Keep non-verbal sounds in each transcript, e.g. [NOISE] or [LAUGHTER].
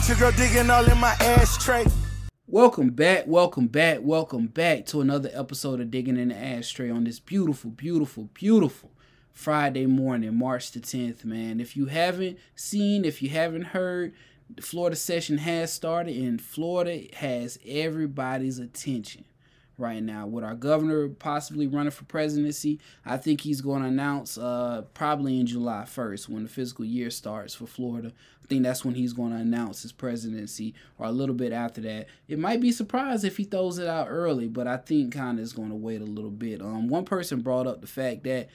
Got your girl digging all in my ashtray. Welcome back, welcome back, welcome back to another episode of Digging in the Ashtray on this beautiful, beautiful, beautiful Friday morning, March the 10th, man. If you haven't seen, if you haven't heard, the Florida session has started and Florida has everybody's attention right now. With our governor possibly running for presidency i think he's going to announce uh, probably in july 1st when the fiscal year starts for florida. I think that's when he's going to announce his presidency or a little bit after that. It might be surprised if he throws it out early but i think kind of is going to wait a little bit. Um, one person brought up the fact that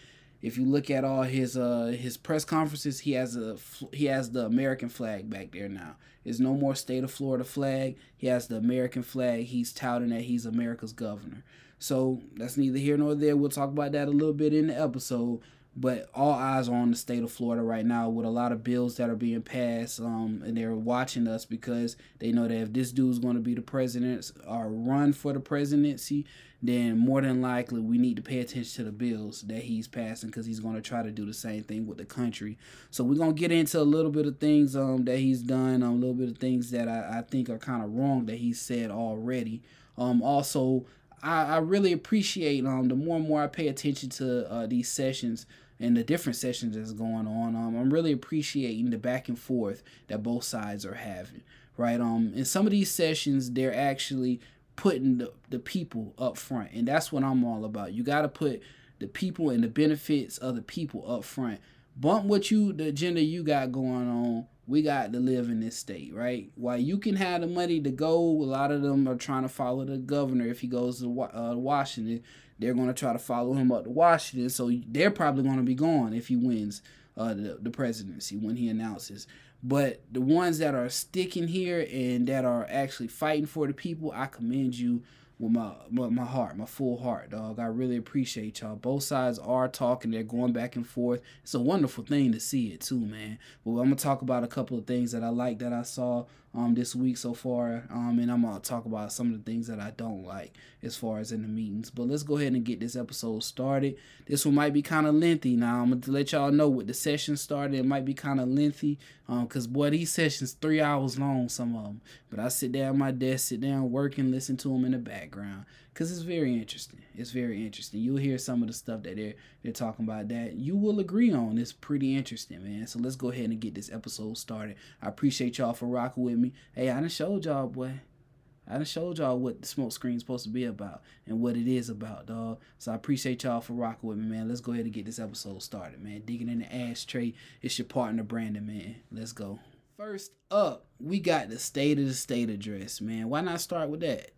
if you look at all his uh his press conferences, he has a he has the American flag back there now. There's no more state of Florida flag. He has the American flag. He's touting that he's America's governor. So that's neither here nor there. We'll talk about that a little bit in the episode. But all eyes are on the state of Florida right now with a lot of bills that are being passed. Um, and they're watching us because they know that if this dude's going to be the president or run for the presidency, then more than likely we need to pay attention to the bills that he's passing because he's going to try to do the same thing with the country. So we're going to get into a little bit of things um, that he's done, um, a little bit of things that I, I think are kind of wrong that he said already. Um, also, I, really appreciate um, the more and more I pay attention to uh, these sessions and the different sessions that's going on. Um, I'm really appreciating the back and forth that both sides are having. Right. Um. In some of these sessions, they're actually putting the, the people up front, and that's what I'm all about. You got to put the people and the benefits of the people up front. Bump what you the agenda you got going on. We got to live in this state, right? While you can have the money to go, a lot of them are trying to follow the governor if he goes to uh, Washington they're going to try to follow him up to Washington. So they're probably going to be gone if he wins uh, the, the presidency when he announces. But the ones that are sticking here and that are actually fighting for the people, I commend you with my, my my heart, my full heart, dog. I really appreciate y'all. Both sides are talking, they're going back and forth. It's a wonderful thing to see it too, man. But I'm gonna talk about a couple of things that I like that I saw um this week so far. Um and I'm gonna talk about some of the things that I don't like as far as in the meetings. But let's go ahead and get this episode started. This one might be kind of lengthy now. I'm gonna let y'all know with the session started, it might be kind of lengthy. Um, cause boy, these sessions three hours long, some of them. But I sit down at my desk, sit down, work, and listen to them in the background, cause it's very interesting. It's very interesting. You'll hear some of the stuff that they're they're talking about that you will agree on. It's pretty interesting, man. So let's go ahead and get this episode started. I appreciate y'all for rocking with me. Hey, I done showed y'all, boy. I done showed y'all what the smoke screen's supposed to be about and what it is about, dog. So I appreciate y'all for rocking with me, man. Let's go ahead and get this episode started, man. Digging in the ashtray. It's your partner, Brandon, man. Let's go. First up, we got the state of the state address, man. Why not start with that?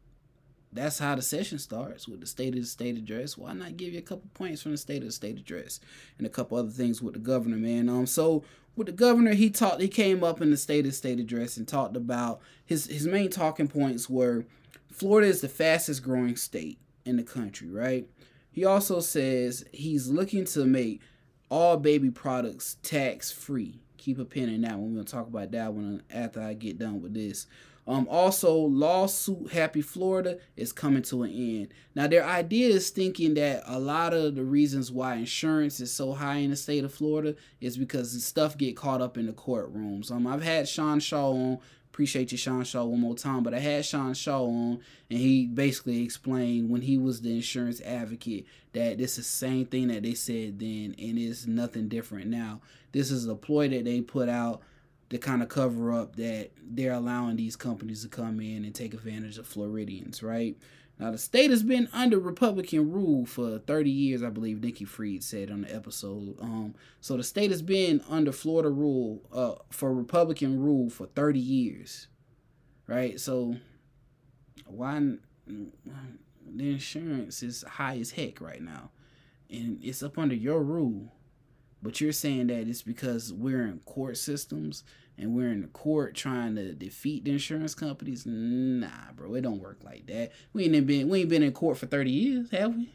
That's how the session starts with the state of the state address. Why not give you a couple points from the state of the state address and a couple other things with the governor, man? Um, so with the governor, he talked. He came up in the state of state address and talked about his his main talking points were Florida is the fastest growing state in the country, right? He also says he's looking to make all baby products tax free. Keep a pin in that one. We're gonna talk about that one after I get done with this. Um, also, lawsuit Happy Florida is coming to an end. Now, their idea is thinking that a lot of the reasons why insurance is so high in the state of Florida is because stuff get caught up in the courtrooms. Um, I've had Sean Shaw on. Appreciate you, Sean Shaw, one more time. But I had Sean Shaw on, and he basically explained when he was the insurance advocate that this is the same thing that they said then, and it's nothing different now. This is a ploy that they put out to kind of cover up that they're allowing these companies to come in and take advantage of Floridians, right? Now, the state has been under Republican rule for 30 years, I believe Nikki Fried said on the episode. Um, so the state has been under Florida rule, uh, for Republican rule for 30 years, right? So why the insurance is high as heck right now, and it's up under your rule. But you're saying that it's because we're in court systems and we're in the court trying to defeat the insurance companies. Nah, bro, it don't work like that. We ain't been we ain't been in court for thirty years, have we?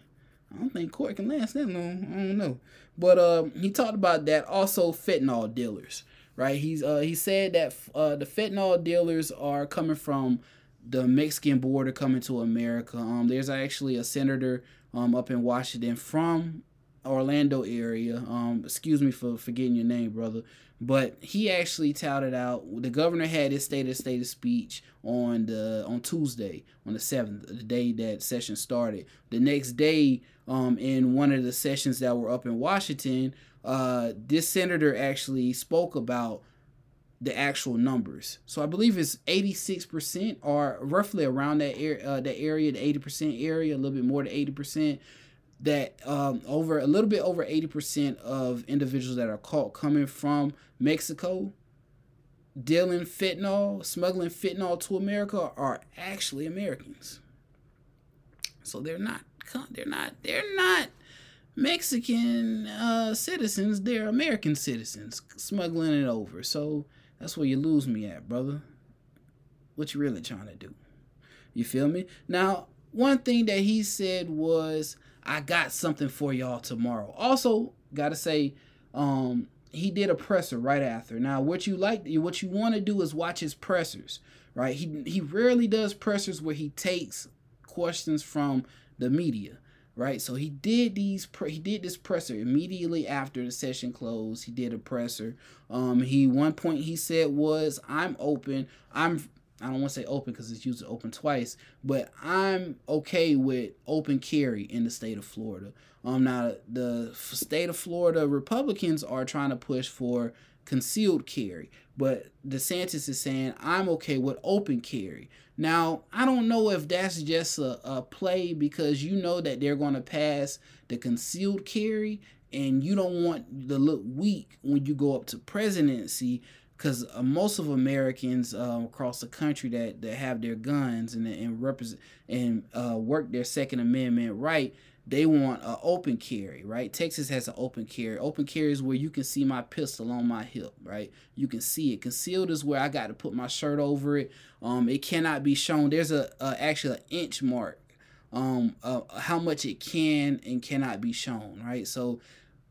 I don't think court can last that long. I don't know. But uh, he talked about that. Also, fentanyl dealers, right? He's uh, he said that uh, the fentanyl dealers are coming from the Mexican border coming to America. Um, there's actually a senator um up in Washington from Orlando area. Um, excuse me for forgetting your name, brother. But he actually touted out the governor had his state of state of speech on the on Tuesday on the seventh, the day that session started. The next day, um, in one of the sessions that were up in Washington, uh, this senator actually spoke about the actual numbers. So I believe it's 86% or roughly around that area, uh, area, the 80% area, a little bit more than 80% that um, over a little bit over 80% of individuals that are caught coming from Mexico dealing fentanyl, smuggling fentanyl to America are actually Americans. So they're not they're not they're not Mexican uh, citizens, they're American citizens smuggling it over. So that's where you lose me at, brother. What you really trying to do? You feel me? Now, one thing that he said was, I got something for y'all tomorrow. Also, gotta say, um, he did a presser right after. Now, what you like, what you want to do is watch his pressers, right? He he rarely does pressers where he takes questions from the media right? So he did these he did this presser immediately after the session closed. He did a presser. Um, he one point he said was, "I'm open. I'm." I don't want to say open because it's used to open twice, but I'm okay with open carry in the state of Florida. Um, now the state of Florida Republicans are trying to push for concealed carry, but DeSantis is saying I'm okay with open carry. Now, I don't know if that's just a, a play because you know that they're going to pass the concealed carry and you don't want to look weak when you go up to presidency because uh, most of Americans uh, across the country that, that have their guns and and represent and uh, work their Second Amendment right they want an open carry, right? Texas has an open carry. Open carry is where you can see my pistol on my hip, right? You can see it. Concealed is where I got to put my shirt over it. Um, it cannot be shown. There's a, a actually an inch mark, um, uh, how much it can and cannot be shown, right? So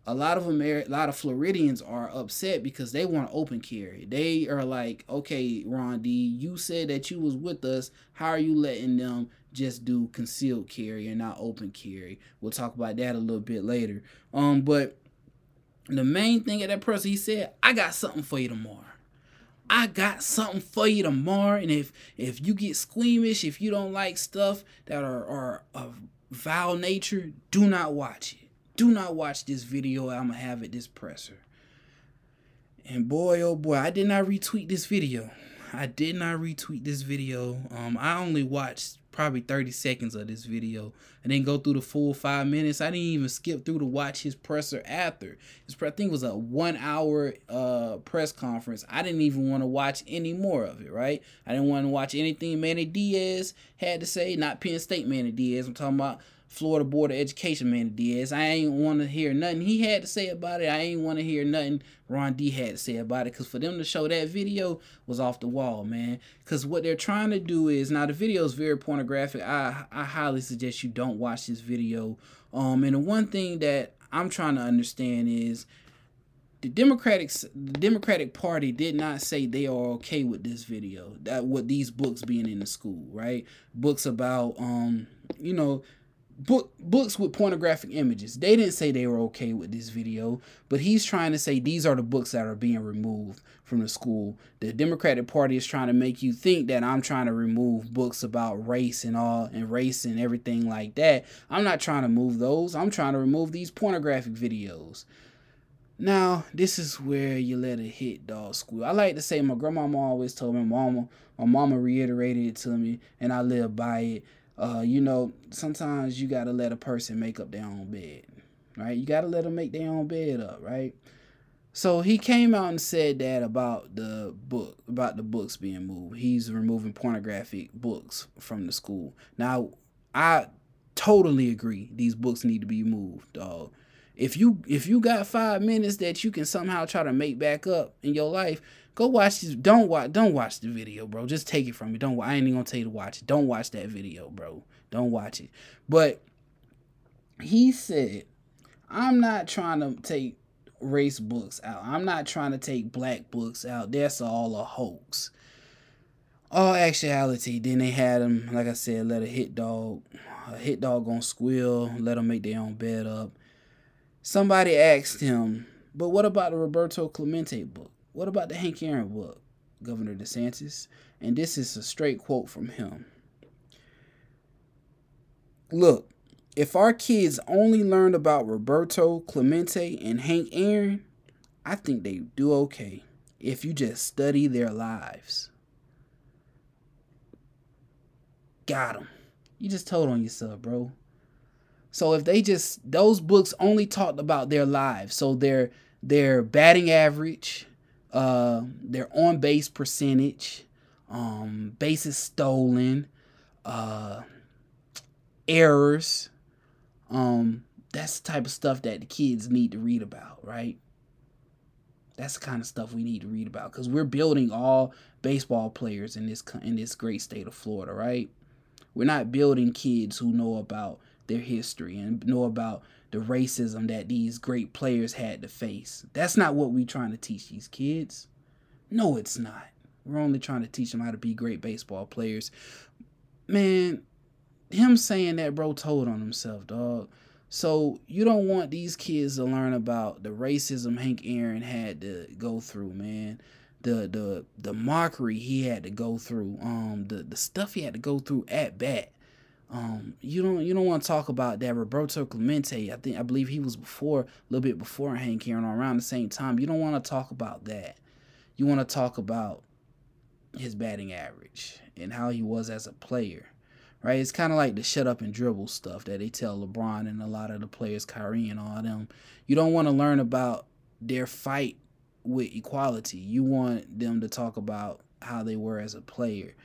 a lot of Amer- a lot of Floridians are upset because they want open carry. They are like, okay, Ron D, you said that you was with us. How are you letting them just do concealed carry and not open carry? We'll talk about that a little bit later. Um, but the main thing at that person, he said, I got something for you tomorrow. I got something for you tomorrow. And if if you get squeamish, if you don't like stuff that are, are of vile nature, do not watch it do not watch this video I'm gonna have it this presser. And boy, oh boy, I did not retweet this video. I did not retweet this video. Um, I only watched probably 30 seconds of this video. I didn't go through the full five minutes. I didn't even skip through to watch his presser after. His I think it was a one hour uh, press conference. I didn't even want to watch any more of it, right? I didn't want to watch anything Manny Diaz had to say, not Penn State Manny Diaz. I'm talking about Florida Board of Education man Diaz. I ain't want to hear nothing he had to say about it. I ain't want to hear nothing Ron D had to say about it. Cause for them to show that video was off the wall, man. Cause what they're trying to do is now the video is very pornographic. I I highly suggest you don't watch this video. Um, and the one thing that I'm trying to understand is the Democratic the Democratic Party did not say they are okay with this video. That with these books being in the school, right? Books about um, you know book books with pornographic images. They didn't say they were okay with this video, but he's trying to say these are the books that are being removed from the school. The Democratic Party is trying to make you think that I'm trying to remove books about race and all and race and everything like that. I'm not trying to move those. I'm trying to remove these pornographic videos. Now, this is where you let it hit dog school. I like to say my grandmama always told me, mama, my mama reiterated it to me, and I live by it uh, you know, sometimes you gotta let a person make up their own bed, right? You gotta let them make their own bed up, right? So he came out and said that about the book, about the books being moved. He's removing pornographic books from the school. Now, I totally agree. These books need to be moved, dog. If you if you got five minutes that you can somehow try to make back up in your life, Go watch this. Don't watch. Don't watch the video, bro. Just take it from me. Don't. I ain't even gonna tell you to watch it. Don't watch that video, bro. Don't watch it. But he said, "I'm not trying to take race books out. I'm not trying to take black books out. That's all a hoax." All actuality, then they had him, like I said, let a hit dog, a hit dog gonna squeal, let them make their own bed up. somebody asked him, but what about the Roberto Clemente book? What about the Hank Aaron book, Governor DeSantis? And this is a straight quote from him. Look, if our kids only learned about Roberto Clemente and Hank Aaron, I think they do okay if you just study their lives. Got them. You just told on yourself, bro. So if they just those books only talked about their lives, so their their batting average, uh, their on base percentage, um, bases stolen, uh, errors, um, that's the type of stuff that the kids need to read about, right? That's the kind of stuff we need to read about because we're building all baseball players in this in this great state of Florida, right? We're not building kids who know about their history and know about the racism that these great players had to face. That's not what we're trying to teach these kids. No, it's not. We're only trying to teach them how to be great baseball players. Man, him saying that, bro, told on himself, dog. So you don't want these kids to learn about the racism Hank Aaron had to go through, man. The the the mockery he had to go through, um, the the stuff he had to go through at bat. Um, you don't you don't want to talk about that Roberto Clemente. I think I believe he was before a little bit before Hank Aaron around the same time. You don't want to talk about that. You want to talk about his batting average and how he was as a player right? It's kind of like the shut up and dribble stuff that they tell LeBron and a lot of the players, Kyrie and all of them. You don't want to learn about their fight with equality. You want them to talk about how they were as a player.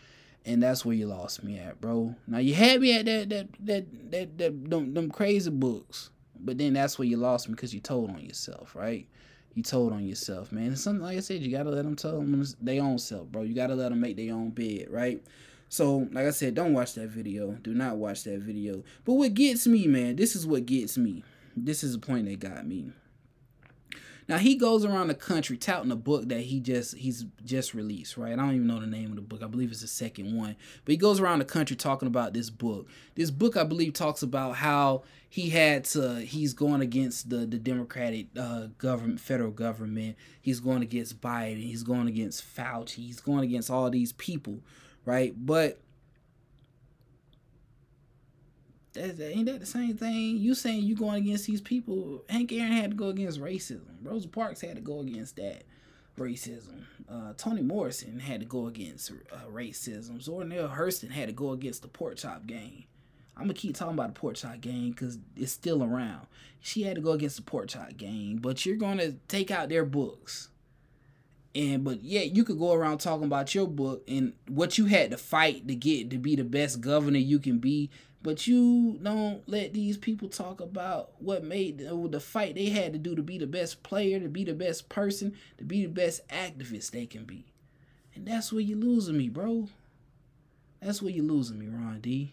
And that's where you lost me at, bro. Now you had me at that that that that, that them, them crazy books, but then that's where you lost me because you told on yourself, right? You told on yourself, man. And something like I said, you gotta let them tell them their own self, bro. You gotta let them make their own bed, right? So, like I said, don't watch that video. Do not watch that video. But what gets me, man, this is what gets me. This is the point that got me. Now he goes around the country touting a book that he just he's just released, right? I don't even know the name of the book. I believe it's the second one. But he goes around the country talking about this book. This book I believe talks about how he had to he's going against the the Democratic uh, government, federal government. He's going against Biden. He's going against Fauci. He's going against all these people right? But that, ain't that the same thing? You saying you going against these people? Hank Aaron had to go against racism. Rosa Parks had to go against that racism. Uh, Toni Morrison had to go against uh, racism. Zora Neale Hurston had to go against the pork chop gang. I'm gonna keep talking about the pork chop gang because it's still around. She had to go against the pork chop gang, but you're gonna take out their books. And but yeah, you could go around talking about your book and what you had to fight to get to be the best governor you can be. But you don't let these people talk about what made the, the fight they had to do to be the best player, to be the best person, to be the best activist they can be. And that's where you're losing me, bro. That's where you're losing me, Ron D.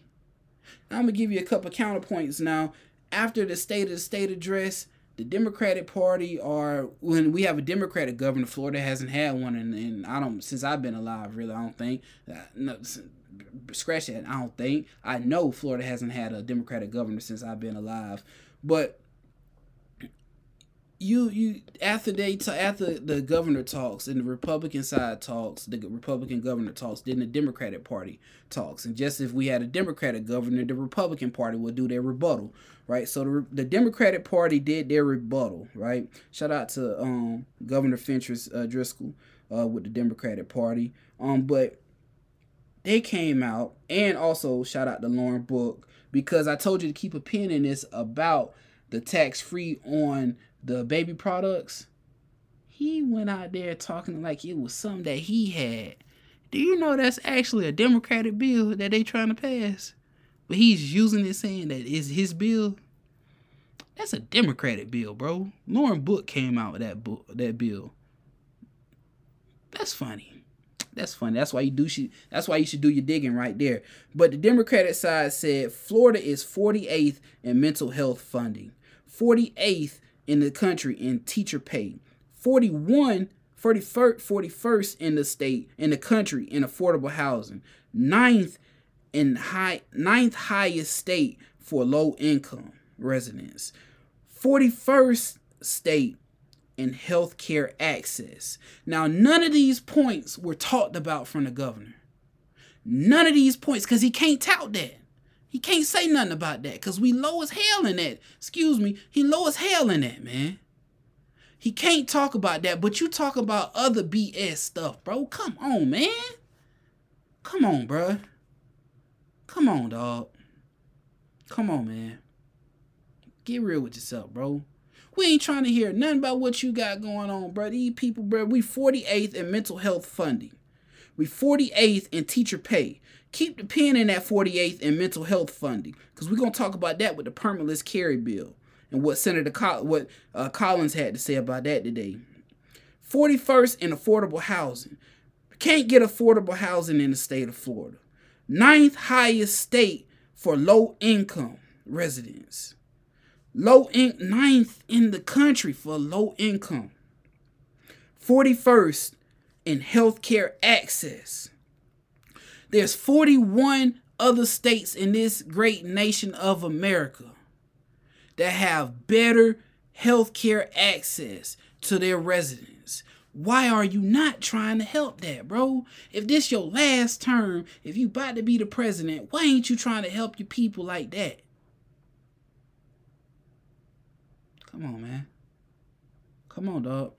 I'm gonna give you a couple counterpoints now. After the state of the state address, the Democratic Party are when we have a Democratic governor. Florida hasn't had one, and, and I don't since I've been alive. Really, I don't think. Uh, no, scratch that. I don't think. I know Florida hasn't had a Democratic governor since I've been alive, but you you after they t- after the governor talks and the Republican side talks, the Republican governor talks, then the Democratic Party talks, and just if we had a Democratic governor, the Republican Party would do their rebuttal, right? So the the Democratic Party did their rebuttal, right? Shout out to um Governor Fentrice uh, Driscoll uh, with the Democratic Party, um, but they came out and also shout out to Lauren Book because I told you to keep a pin in this about the tax free on the baby products, he went out there talking like it was something that he had. Do you know that's actually a Democratic bill that they trying to pass? But he's using it saying that is his bill. That's a Democratic bill, bro. Lauren Book came out with that book, that bill. That's funny. That's funny. That's why you do that's why you should do your digging right there. But the Democratic side said Florida is 48th in mental health funding. 48th in the country in teacher pay. 41 41st, 41st in the state in the country in affordable housing. Ninth in high ninth highest state for low income residents. 41st state in healthcare access. Now, none of these points were talked about from the governor. None of these points, because he can't tout that. He can't say nothing about that, because we low as hell in that. Excuse me, he low as hell in that, man. He can't talk about that, but you talk about other BS stuff, bro. Come on, man. Come on, bro. Come on, dog. Come on, man. Get real with yourself, bro. We ain't trying to hear nothing about what you got going on, bro. These people, bro, we 48th in mental health funding. We 48th in teacher pay. Keep the pen in that 48th in mental health funding, because we're gonna talk about that with the permitless carry bill and what Senator what uh, Collins had to say about that today. 41st in affordable housing. Can't get affordable housing in the state of Florida. Ninth highest state for low income residents. Low in ninth in the country for low income. 41st in healthcare access. There's 41 other states in this great nation of America that have better healthcare access to their residents. Why are you not trying to help that, bro? If this your last term, if you about to be the president, why ain't you trying to help your people like that? Come on, man. Come on, dog.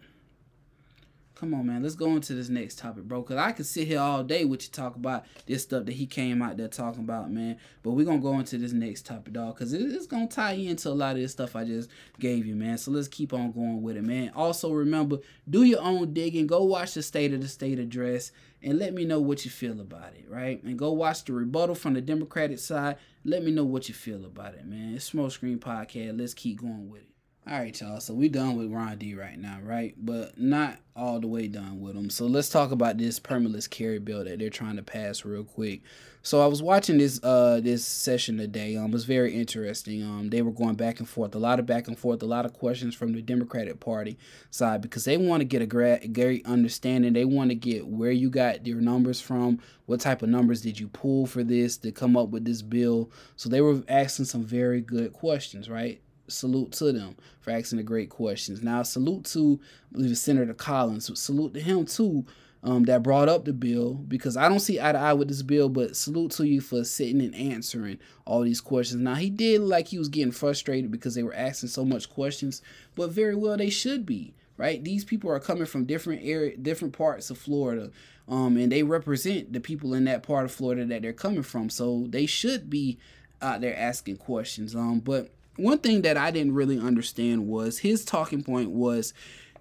Come on, man. Let's go into this next topic, bro. Cause I could sit here all day with you talk about this stuff that he came out there talking about, man. But we're gonna go into this next topic, dog. Cause it's gonna tie into a lot of this stuff I just gave you, man. So let's keep on going with it, man. Also remember, do your own digging. Go watch the State of the State address and let me know what you feel about it, right? And go watch the rebuttal from the Democratic side. Let me know what you feel about it, man. It's Smoke Screen Podcast. Let's keep going with it. All right, y'all. So we done with Ron D right now, right? But not all the way done with him. So let's talk about this permitless carry bill that they're trying to pass real quick. So I was watching this uh this session today. Um, it was very interesting. Um, they were going back and forth, a lot of back and forth, a lot of questions from the Democratic Party side because they want to get a great understanding. They want to get where you got your numbers from, what type of numbers did you pull for this to come up with this bill. So they were asking some very good questions, right? Salute to them for asking the great questions. Now, salute to I believe Senator Collins. Salute to him too. Um, that brought up the bill because I don't see eye to eye with this bill, but salute to you for sitting and answering all these questions. Now he did like he was getting frustrated because they were asking so much questions, but very well they should be, right? These people are coming from different area, different parts of Florida, um, and they represent the people in that part of Florida that they're coming from, so they should be out there asking questions. Um, but one thing that I didn't really understand was his talking point was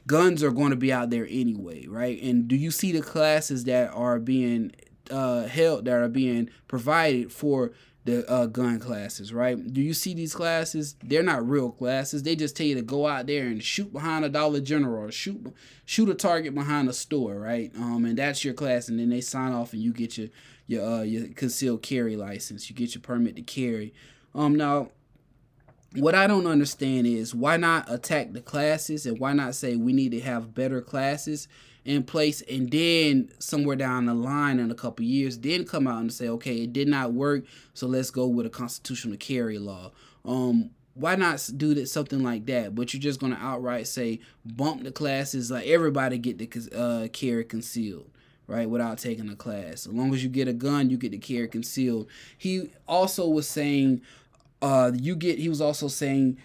guns are going to be out there anyway, right? And do you see the classes that are being uh, held, that are being provided for the uh, gun classes, right? Do you see these classes? They're not real classes. They just tell you to go out there and shoot behind a Dollar General or shoot shoot a target behind a store, right? Um, and that's your class, and then they sign off and you get your your uh, your concealed carry license. You get your permit to carry. Um, now what I don't understand is why not attack the classes and why not say we need to have better classes in place and then somewhere down the line in a couple years then come out and say okay it did not work so let's go with a constitutional carry law. Um why not do that something like that? But you're just going to outright say bump the classes like everybody get the uh, carry concealed right without taking a class. As long as you get a gun you get the carry concealed. He also was saying uh, you get. He was also saying,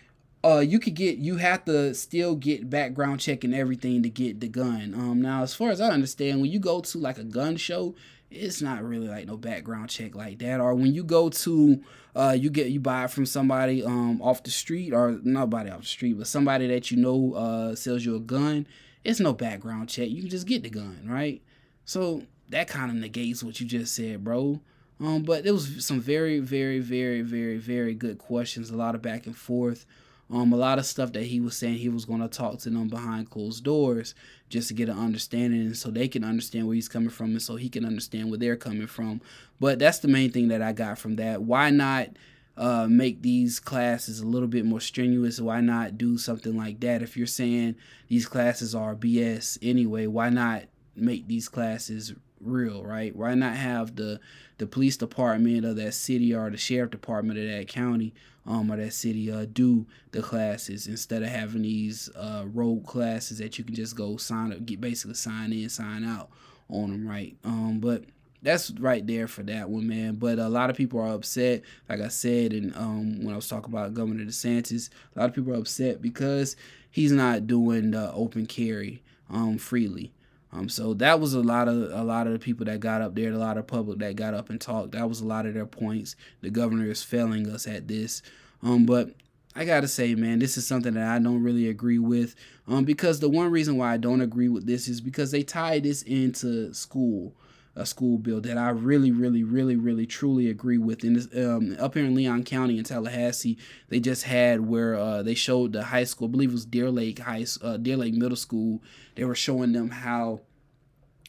uh, you could get. You have to still get background check and everything to get the gun. Um, now as far as I understand, when you go to like a gun show, it's not really like no background check like that. Or when you go to, uh, you get you buy it from somebody um off the street or nobody off the street, but somebody that you know uh sells you a gun. It's no background check. You can just get the gun, right? So that kind of negates what you just said, bro. Um, but it was some very, very, very, very, very good questions. A lot of back and forth. Um, a lot of stuff that he was saying he was going to talk to them behind closed doors just to get an understanding and so they can understand where he's coming from and so he can understand where they're coming from. But that's the main thing that I got from that. Why not uh, make these classes a little bit more strenuous? Why not do something like that? If you're saying these classes are BS anyway, why not make these classes real, right? Why not have the the police department of that city or the sheriff department of that county um, or that city uh, do the classes instead of having these uh, road classes that you can just go sign up, get basically sign in, sign out on them, right? Um, but that's right there for that one, man. But a lot of people are upset, like I said, and um, when I was talking about Governor DeSantis, a lot of people are upset because he's not doing the open carry um, freely. Um, so that was a lot of a lot of the people that got up there, a lot of public that got up and talked. That was a lot of their points. The governor is failing us at this. Um, but I gotta say, man, this is something that I don't really agree with. Um, because the one reason why I don't agree with this is because they tie this into school, a school bill that I really, really, really, really, truly agree with. In this, um, up here in Leon County in Tallahassee, they just had where uh, they showed the high school, I believe it was Deer Lake High, uh, Deer Lake Middle School. They were showing them how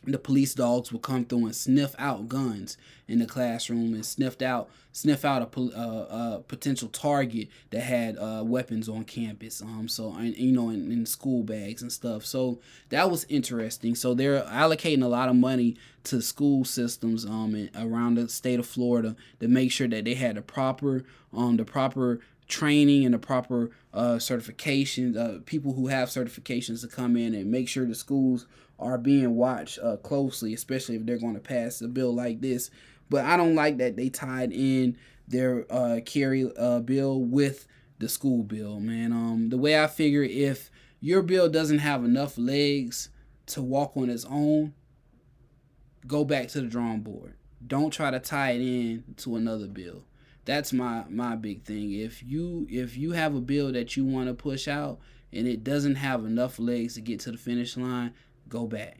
the police dogs would come through and sniff out guns in the classroom and sniffed out sniff out a, uh, a potential target that had uh, weapons on campus um so and, you know in, in, school bags and stuff. So that was interesting. So they're allocating a lot of money to school systems um around the state of Florida to make sure that they had the proper um the proper training and the proper uh, certifications, uh, people who have certifications to come in and make sure the schools are being watched uh, closely, especially if they're going to pass a bill like this. But I don't like that they tied in their uh, carry uh, bill with the school bill, man. Um, the way I figure, if your bill doesn't have enough legs to walk on its own, go back to the drawing board. Don't try to tie it in to another bill that's my my big thing. If you if you have a bill that you want to push out and it doesn't have enough legs to get to the finish line, go back.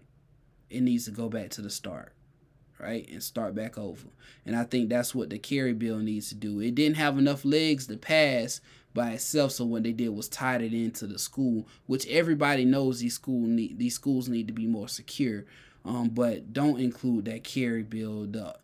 It needs to go back to the start, right? And start back over. And I think that's what the carry bill needs to do. It didn't have enough legs to pass by itself, so what they did was tied it into the school, which everybody knows these school need these schools need to be more secure. Um, but don't include that carry bill. The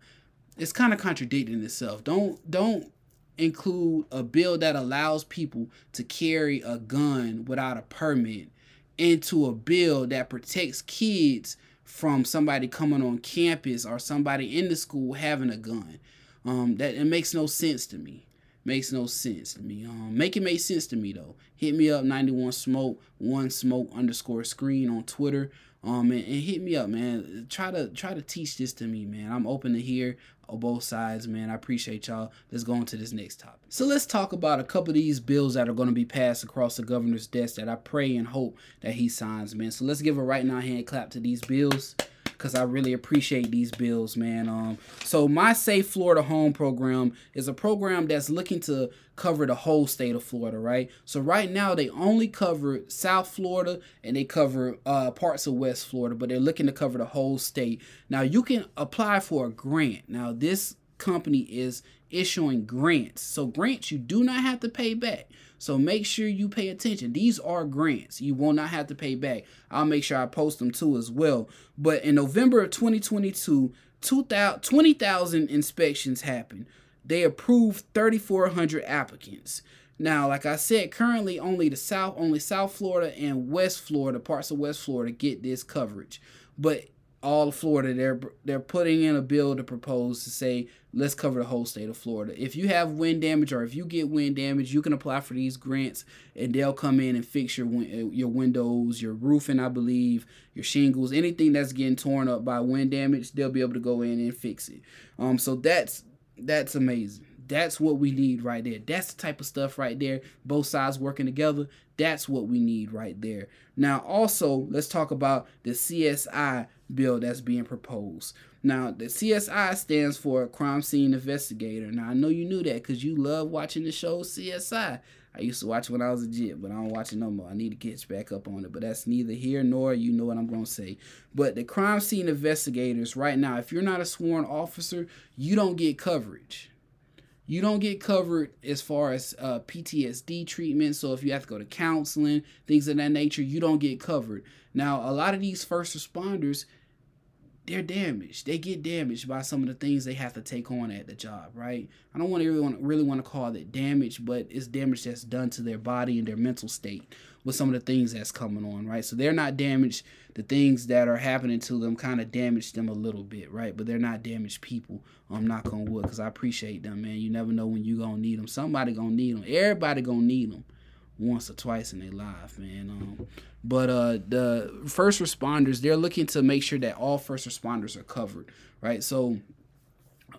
it's kind of contradicting itself. Don't don't include a bill that allows people to carry a gun without a permit into a bill that protects kids from somebody coming on campus or somebody in the school having a gun. Um, that it makes no sense to me. Makes no sense to me. Um, make it make sense to me though. Hit me up 91 smoke one smoke underscore screen on Twitter. Um, and, and hit me up, man. Try to try to teach this to me, man. I'm open to hear on both sides, man. I appreciate y'all. Let's go on to this next topic. So let's talk about a couple of these bills that are going to be passed across the governor's desk that I pray and hope that he signs, man. So let's give a right now hand clap to these bills because I really appreciate these bills, man. Um, so my Safe Florida Home program is a program that's looking to cover the whole state of Florida, right? So right now they only cover South Florida and they cover uh, parts of West Florida, but they're looking to cover the whole state. Now you can apply for a grant. Now this company is issuing grants. So grants you do not have to pay back. So make sure you pay attention. These are grants. You will not have to pay back. I'll make sure I post them too as well. But in November of 2022, 20,000 inspections happened. They approved 3,400 applicants. Now, like I said, currently only the South, only South Florida and West Florida, parts of West Florida get this coverage. But all Florida, they're they're putting in a bill to propose to say let's cover the whole state of Florida. If you have wind damage or if you get wind damage, you can apply for these grants and they'll come in and fix your uh, your windows, your roofing, I believe, your shingles, anything that's getting torn up by wind damage, they'll be able to go in and fix it. Um, so that's that's amazing. That's what we need right there. That's the type of stuff right there. Both sides working together. That's what we need right there. Now, also, let's talk about the CSI bill that's being proposed. Now, the CSI stands for Crime Scene Investigator. Now, I know you knew that because you love watching the show CSI. I used to watch when I was a kid, but I don't watch it no more. I need to catch back up on it, but that's neither here nor you know what I'm going to say. But the crime scene investigators, right now, if you're not a sworn officer, you don't get coverage you don't get covered as far as uh, PTSD treatment. So if you have to go to counseling, things of that nature, you don't get covered. Now, a lot of these first responders, they're damaged. They get damaged by some of the things they have to take on at the job, right? I don't want to really want, really want to call it damage, but it's damage that's done to their body and their mental state with some of the things that's coming on, right? So they're not damaged. The things that are happening to them kind of damage them a little bit, right? But they're not damaged people. I'm not gonna wood because I appreciate them, man. You never know when you gonna need them. Somebody gonna need them. Everybody gonna need them once or twice in their life, man. Um, but uh, the first responders, they're looking to make sure that all first responders are covered, right? So,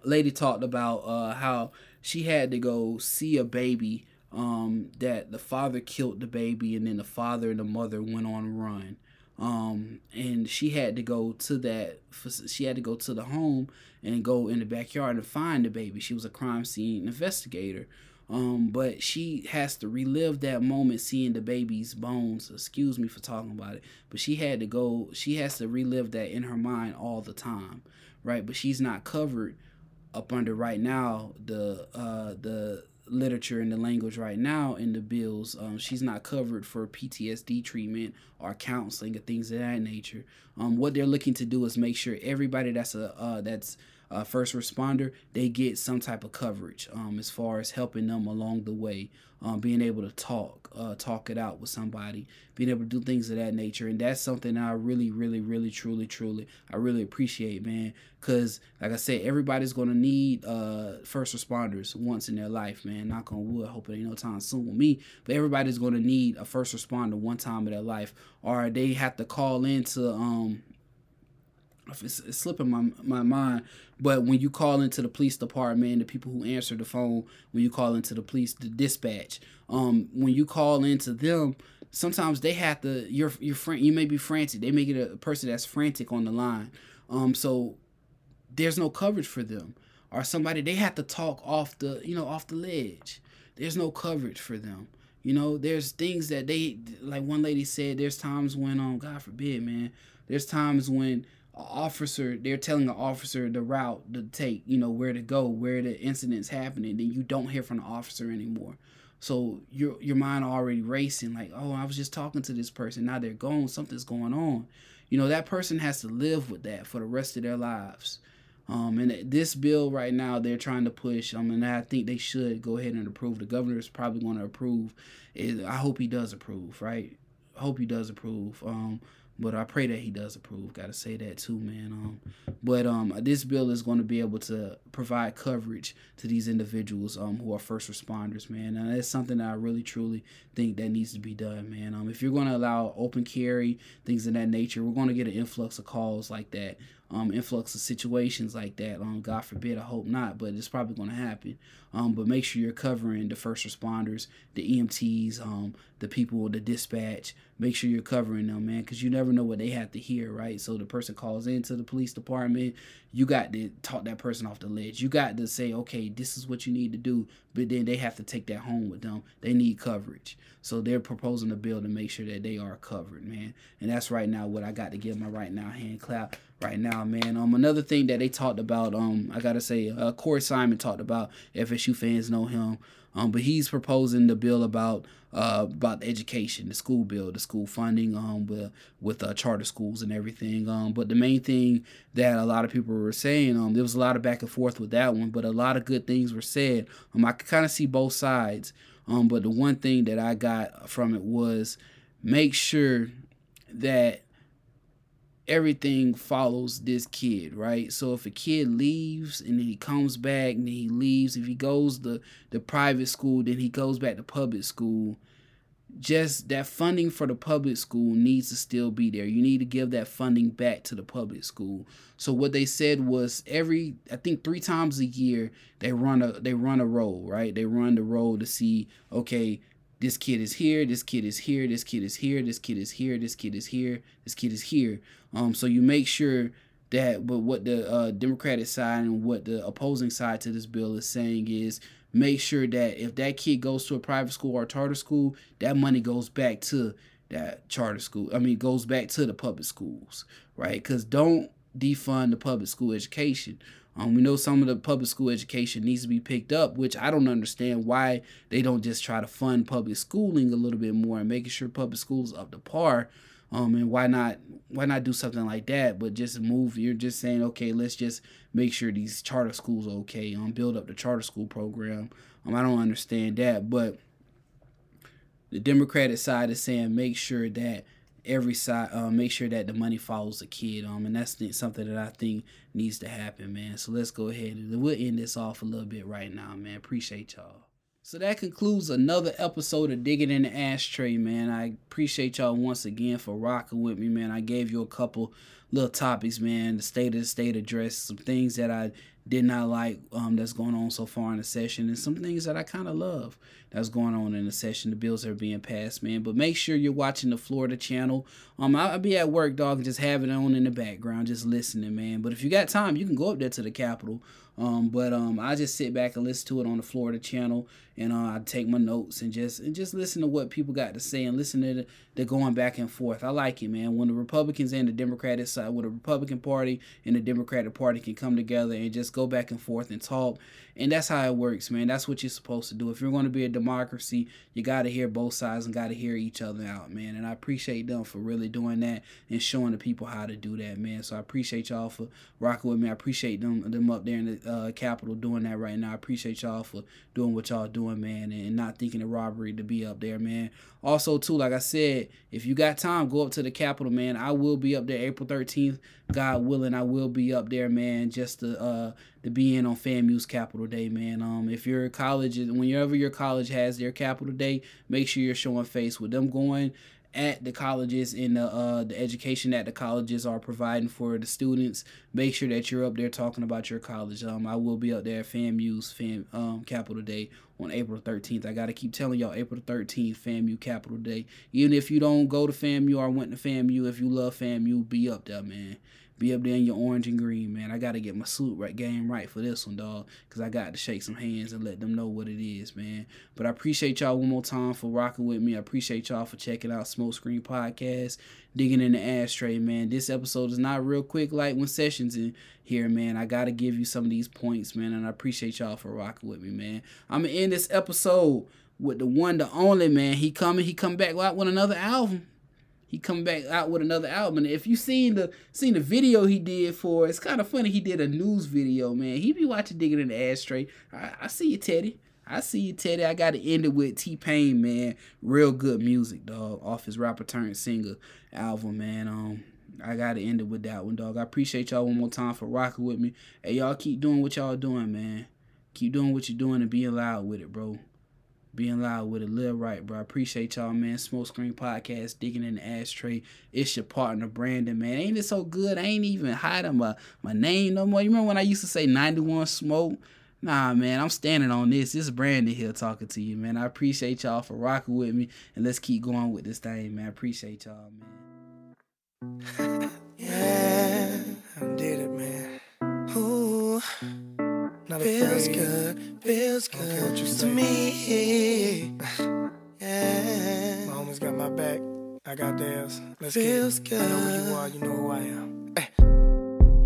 lady talked about uh, how she had to go see a baby um, that the father killed the baby, and then the father and the mother went on run. Um, and she had to go to that. She had to go to the home and go in the backyard and find the baby. She was a crime scene investigator. Um, but she has to relive that moment seeing the baby's bones. Excuse me for talking about it, but she had to go. She has to relive that in her mind all the time, right? But she's not covered up under right now the uh, the literature and the language right now in the bills. Um, she's not covered for PTSD treatment or counseling or things of that nature. Um, what they're looking to do is make sure everybody that's a uh, that's a first responder, they get some type of coverage um, as far as helping them along the way, um, being able to talk, uh, talk it out with somebody, being able to do things of that nature. And that's something I really, really, really, truly, truly, I really appreciate, man. Because, like I said, everybody's going to need uh, first responders once in their life, man. Knock on wood, hoping ain't no time soon with me. But everybody's going to need a first responder one time in their life, or they have to call into um, it's, it's, slipping my my mind. But when you call into the police department, the people who answer the phone, when you call into the police, the dispatch, um, when you call into them, sometimes they have to. Your your friend, you may be frantic. They may get a person that's frantic on the line. Um, so there's no coverage for them, or somebody they have to talk off the you know off the ledge. There's no coverage for them. You know, there's things that they like. One lady said, "There's times when, um, God forbid, man. There's times when." Officer they're telling the officer the route to take you know where to go where the incident's happening then you don't hear from the officer anymore. So your your mind already racing like oh i was just talking to this person. Now they're gone. Something's going on. You know that person has to live with that for the rest of their lives. Um, and this bill right now they're trying to push um, and i think they should go ahead and approve. The governor is probably going to approve i hope he does approve right? Hope he does approve. Um, but I pray that he does approve. Got to say that too, man. Um, but um, this bill is going to be able to provide coverage to these individuals um who are first responders, man. And that's something that I really truly think that needs to be done, man. Um, if you're going to allow open carry things of that nature, we're going to get an influx of calls like that um, influx of situations like that. Um, God forbid, I hope not, but it's probably going to happen. Um, but make sure you're covering the first responders, the EMTs, um, the people, the dispatch. Make sure you're covering them, man, because you never know what they have to hear, right? So the person calls into the police department, you got to talk that person off the ledge. You got to say, okay, this is what you need to do, but then they have to take that home with them. They need coverage. So they're proposing a bill to make sure that they are covered, man. And that's right now what I got to give my right now hand clap right now, man. Um, another thing that they talked about, um, I gotta say, uh, Corey Simon talked about. FSU fans know him. Um, but he's proposing the bill about uh about education, the school bill, the school funding, um, with with uh, charter schools and everything. Um, but the main thing that a lot of people were saying, um, there was a lot of back and forth with that one, but a lot of good things were said. Um, I could kind of see both sides. Um, but the one thing that I got from it was make sure that everything follows this kid, right? So if a kid leaves and then he comes back and then he leaves, if he goes to the private school, then he goes back to public school. Just that funding for the public school needs to still be there. You need to give that funding back to the public school. So what they said was every I think three times a year they run a they run a roll, right? They run the roll to see okay, this kid is here, this kid is here, this kid is here, this kid is here, this kid is here, this kid is here. Um, so you make sure that, but what the uh, Democratic side and what the opposing side to this bill is saying is make sure that if that kid goes to a private school or charter school, that money goes back to that charter school. I mean, goes back to the public schools, right? Because don't defund the public school education. Um, we know some of the public school education needs to be picked up, which I don't understand why they don't just try to fund public schooling a little bit more and making sure public schools up to par. Um, and why not why not do something like that? But just move. You're just saying, okay, let's just make sure these charter schools okay. Um, build up the charter school program. Um, I don't understand that, but the Democratic side is saying make sure that every side uh, make sure that the money follows the kid um and that's something that i think needs to happen man. So let's go ahead and we'll end this off a little bit right now man. Appreciate y'all so that concludes another episode of Digging in the Ashtray, man. I appreciate y'all once again for rocking with me, man. I gave you a couple little topics, man. The state of the state address, some things that I did not like um, that's going on so far in the session, and some things that I kind of love that's going on in the session. The bills are being passed, man. But make sure you're watching the Florida channel. Um, I'll be at work, dog, and just have it on in the background, just listening, man. But if you got time, you can go up there to the Capitol. Um, but um, I just sit back and listen to it on the Florida channel, and uh, I take my notes and just and just listen to what people got to say and listen to the, the going back and forth. I like it, man. When the Republicans and the Democratic side, when the Republican Party and the Democratic Party can come together and just go back and forth and talk, and that's how it works, man. That's what you're supposed to do. If you're going to be a democracy, you got to hear both sides and got to hear each other out, man. And I appreciate them for really doing that and showing the people how to do that, man. So I appreciate y'all for rocking with me. I appreciate them them up there in the uh, Capitol doing that right now. I appreciate y'all for doing what y'all doing, man, and not thinking it robbery to be up there, man. Also, too, like I said, if you got time, go up to the Capitol, man. I will be up there April 13th. God willing, I will be up there, man, just to uh to be in on FAMU's Capital Day, man. Um, if your college, whenever your college has their Capital Day, make sure you're showing face with them going at the colleges and the uh, the education that the colleges are providing for the students. Make sure that you're up there talking about your college. Um, I will be up there at FAMU's Fam um, Capital Day on April 13th. I gotta keep telling y'all April 13th, FAMU Capital Day. Even if you don't go to FAMU or went to FAMU, if you love FAMU, be up there, man be up there in your orange and green, man. I got to get my suit right game right for this one, dog, because I got to shake some hands and let them know what it is, man. But I appreciate y'all one more time for rocking with me. I appreciate y'all for checking out Smoke Screen Podcast, digging in the ashtray, man. This episode is not real quick like when Sessions in here, man. I got to give you some of these points, man, and I appreciate y'all for rocking with me, man. I'm going to end this episode with the one, the only, man. He coming, he come back out with another album he come back out with another album. And if you seen the seen the video he did for, it's kind of funny. He did a news video, man. He be watching digging in the ashtray. I, I see you, Teddy. I see you, Teddy. I got to end it with T-Pain, man. Real good music, dog. Off his rapper turned singer album, man. Um, I gotta end it with that one, dog. I appreciate y'all one more time for rocking with me. Hey, y'all keep doing what y'all doing, man. Keep doing what you're doing and being loud with it, bro being loud with it. Live right, bro. I appreciate y'all, man. Smoke Screen Podcast, digging in the ashtray. It's your partner, Brandon, man. Ain't it so good? I ain't even hiding my, my name no more. You remember when I used to say 91 Smoke? Nah, man, I'm standing on this. This is Brandon here talking to you, man. I appreciate y'all for rocking with me, and let's keep going with this thing, man. I appreciate y'all, man. [LAUGHS] yeah, I did it. Not feels good, feels good to me. [SIGHS] yeah. My homies got my back, I got theirs. Let's feels get it. good. I know who you are, you know who I am. Hey.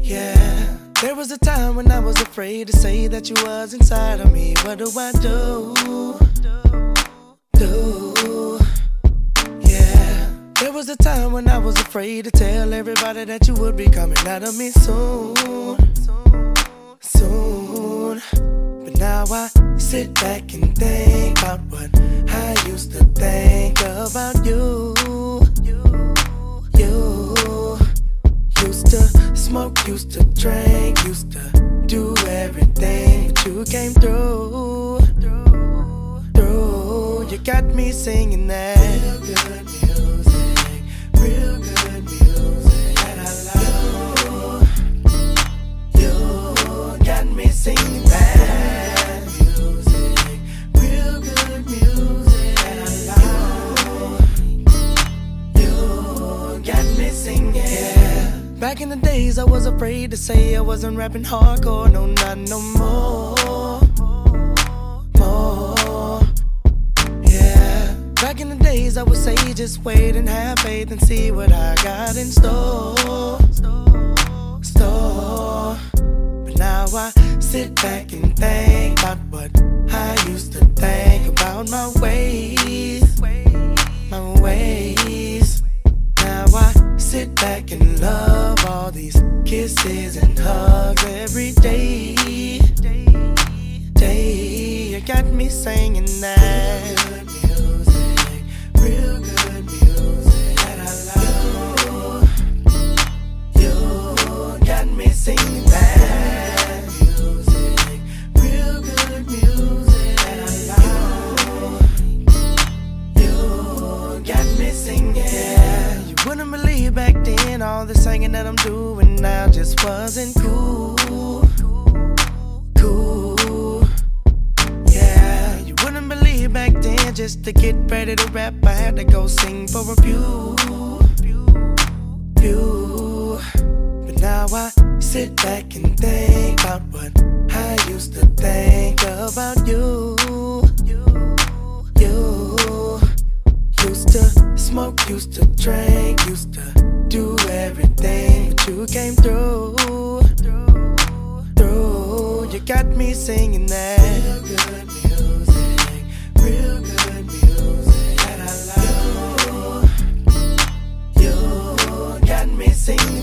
Yeah. There was a time when I was afraid to say that you was inside of me. What do I do? Do. Yeah. There was a time when I was afraid to tell everybody that you would be coming out of me soon soon. But now I sit back and think about what I used to think about you. You used to smoke, used to drink, used to do everything, but you came through. Through, you got me singing that. Real good music, real bad music, real good music, I You got me singing. Back in the days, I was afraid to say I wasn't rapping hardcore, no, not no more. More. Yeah. Back in the days, I would say just wait and have faith and see what I got in. Store. Sit back and think about what I used to think about my ways, my ways. Now I sit back and love all these kisses and hugs every day. Day, you got me singing wasn't cool. Cool. Yeah, you wouldn't believe back then just to get ready to rap, I had to go sing for a few. Few. But now I sit back and think about what I used to think about you. You used to smoke, used to drink, used to do everything, but you came through. Through, you got me singing that. Real good music, real good music that I love. You, you got me singing.